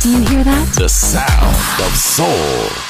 Do you hear that? The sound of soul.